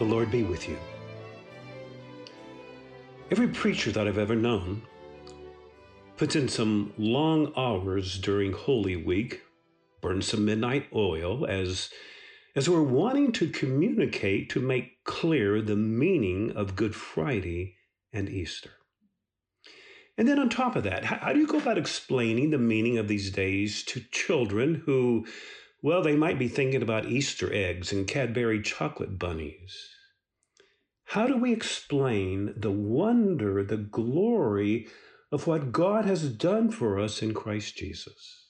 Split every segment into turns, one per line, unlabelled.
The Lord be with you. Every preacher that I've ever known puts in some long hours during Holy Week, burns some midnight oil as, as we're wanting to communicate to make clear the meaning of Good Friday and Easter. And then on top of that, how, how do you go about explaining the meaning of these days to children who well, they might be thinking about Easter eggs and Cadbury chocolate bunnies. How do we explain the wonder, the glory of what God has done for us in Christ Jesus?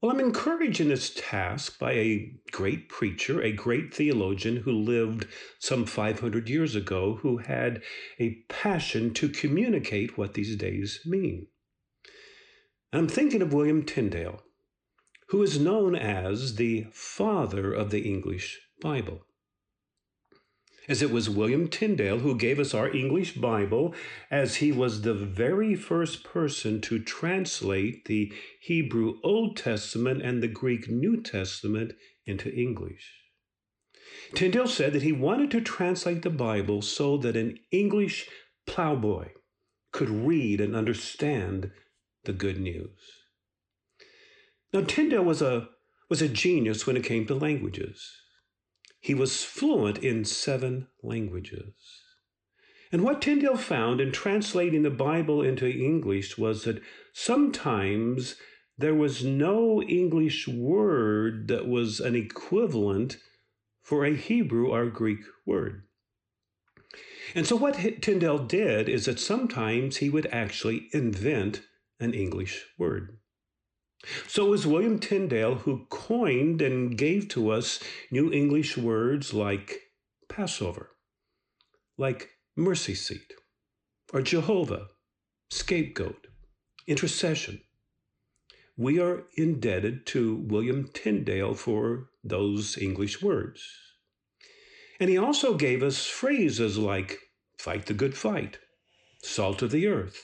Well, I'm encouraged in this task by a great preacher, a great theologian who lived some 500 years ago, who had a passion to communicate what these days mean. I'm thinking of William Tyndale who is known as the father of the English Bible. As it was William Tyndale who gave us our English Bible, as he was the very first person to translate the Hebrew Old Testament and the Greek New Testament into English. Tyndale said that he wanted to translate the Bible so that an English plowboy could read and understand the good news. Now, Tyndale was a, was a genius when it came to languages. He was fluent in seven languages. And what Tyndale found in translating the Bible into English was that sometimes there was no English word that was an equivalent for a Hebrew or Greek word. And so, what Tyndale did is that sometimes he would actually invent an English word. So it was William Tyndale who coined and gave to us new English words like Passover, like mercy seat, or Jehovah, scapegoat, intercession. We are indebted to William Tyndale for those English words. And he also gave us phrases like fight the good fight, salt of the earth,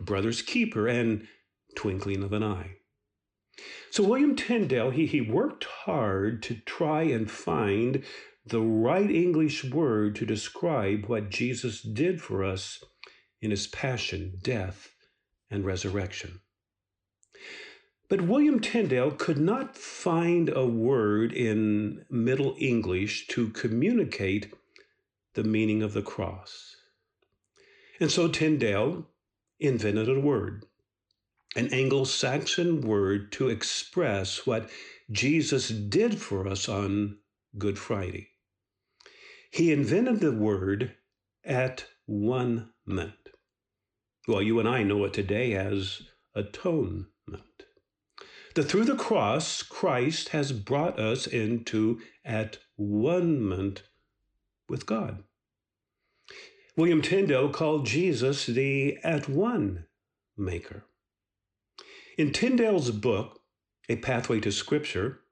brother's keeper, and twinkling of an eye. So William Tyndale, he, he worked hard to try and find the right English word to describe what Jesus did for us in his passion, death, and resurrection. But William Tyndale could not find a word in Middle English to communicate the meaning of the cross. And so Tyndale invented a word an Anglo Saxon word to express what Jesus did for us on Good Friday. He invented the word at one ment. Well, you and I know it today as atonement. That through the cross, Christ has brought us into at one with God. William Tyndale called Jesus the at one maker. In Tyndale's book, A Pathway to Scripture,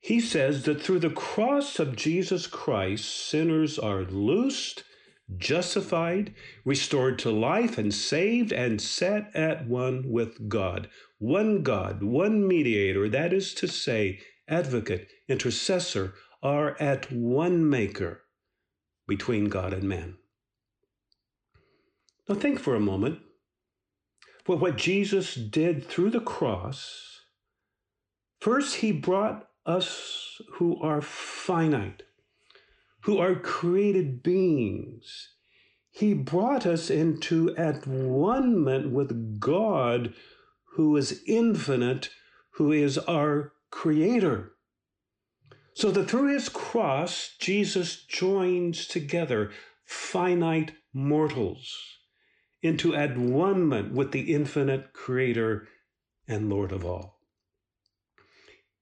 he says that through the cross of Jesus Christ, sinners are loosed, justified, restored to life, and saved and set at one with God. One God, one mediator, that is to say, advocate, intercessor, are at one maker between God and man. Now think for a moment well, what Jesus did through the cross, first, he brought us who are finite, who are created beings. He brought us into at one with God, who is infinite, who is our creator. So that through his cross, Jesus joins together finite mortals into at one with the infinite creator and Lord of all.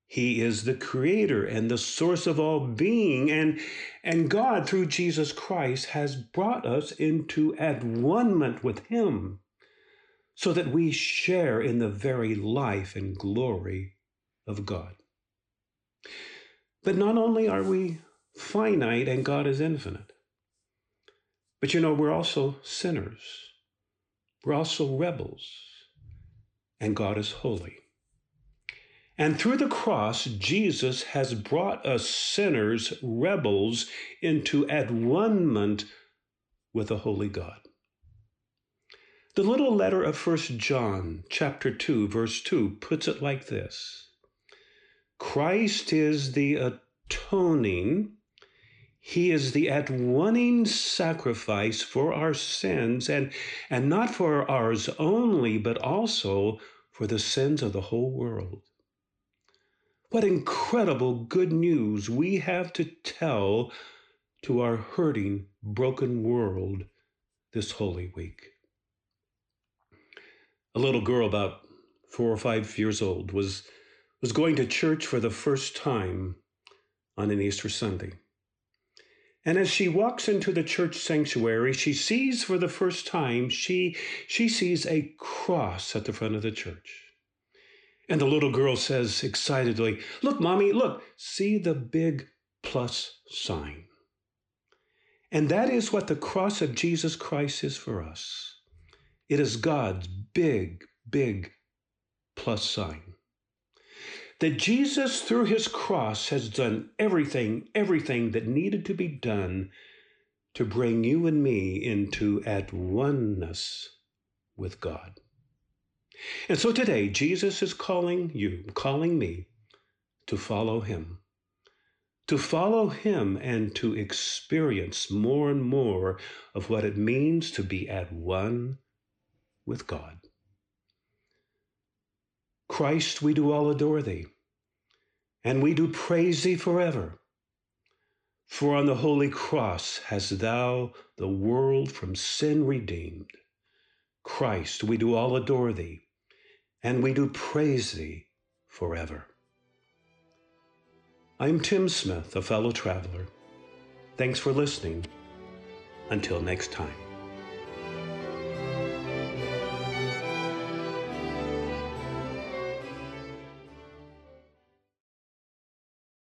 He is the creator and the source of all being, and, and God, through Jesus Christ, has brought us into at one with Him so that we share in the very life and glory of God. But not only are we finite and God is infinite, but you know, we're also sinners. We're also rebels, and God is holy. And through the cross, Jesus has brought us sinners, rebels, into at one with a holy God. The little letter of 1 John chapter 2 verse 2 puts it like this. Christ is the atoning he is the at one sacrifice for our sins and and not for ours only but also for the sins of the whole world. What incredible good news we have to tell to our hurting, broken world this Holy Week. A little girl about four or five years old was, was going to church for the first time on an Easter Sunday. And as she walks into the church sanctuary, she sees for the first time, she, she sees a cross at the front of the church. And the little girl says excitedly, Look, mommy, look, see the big plus sign. And that is what the cross of Jesus Christ is for us. It is God's big, big plus sign. That Jesus, through his cross, has done everything, everything that needed to be done to bring you and me into at oneness with God. And so today, Jesus is calling you, calling me to follow him to follow Him and to experience more and more of what it means to be at one with God. Christ, we do all adore Thee, and we do praise Thee forever. For on the holy cross hast Thou the world from sin redeemed. Christ, we do all adore Thee, and we do praise Thee forever. I'm Tim Smith, a fellow traveler. Thanks for listening. Until next time.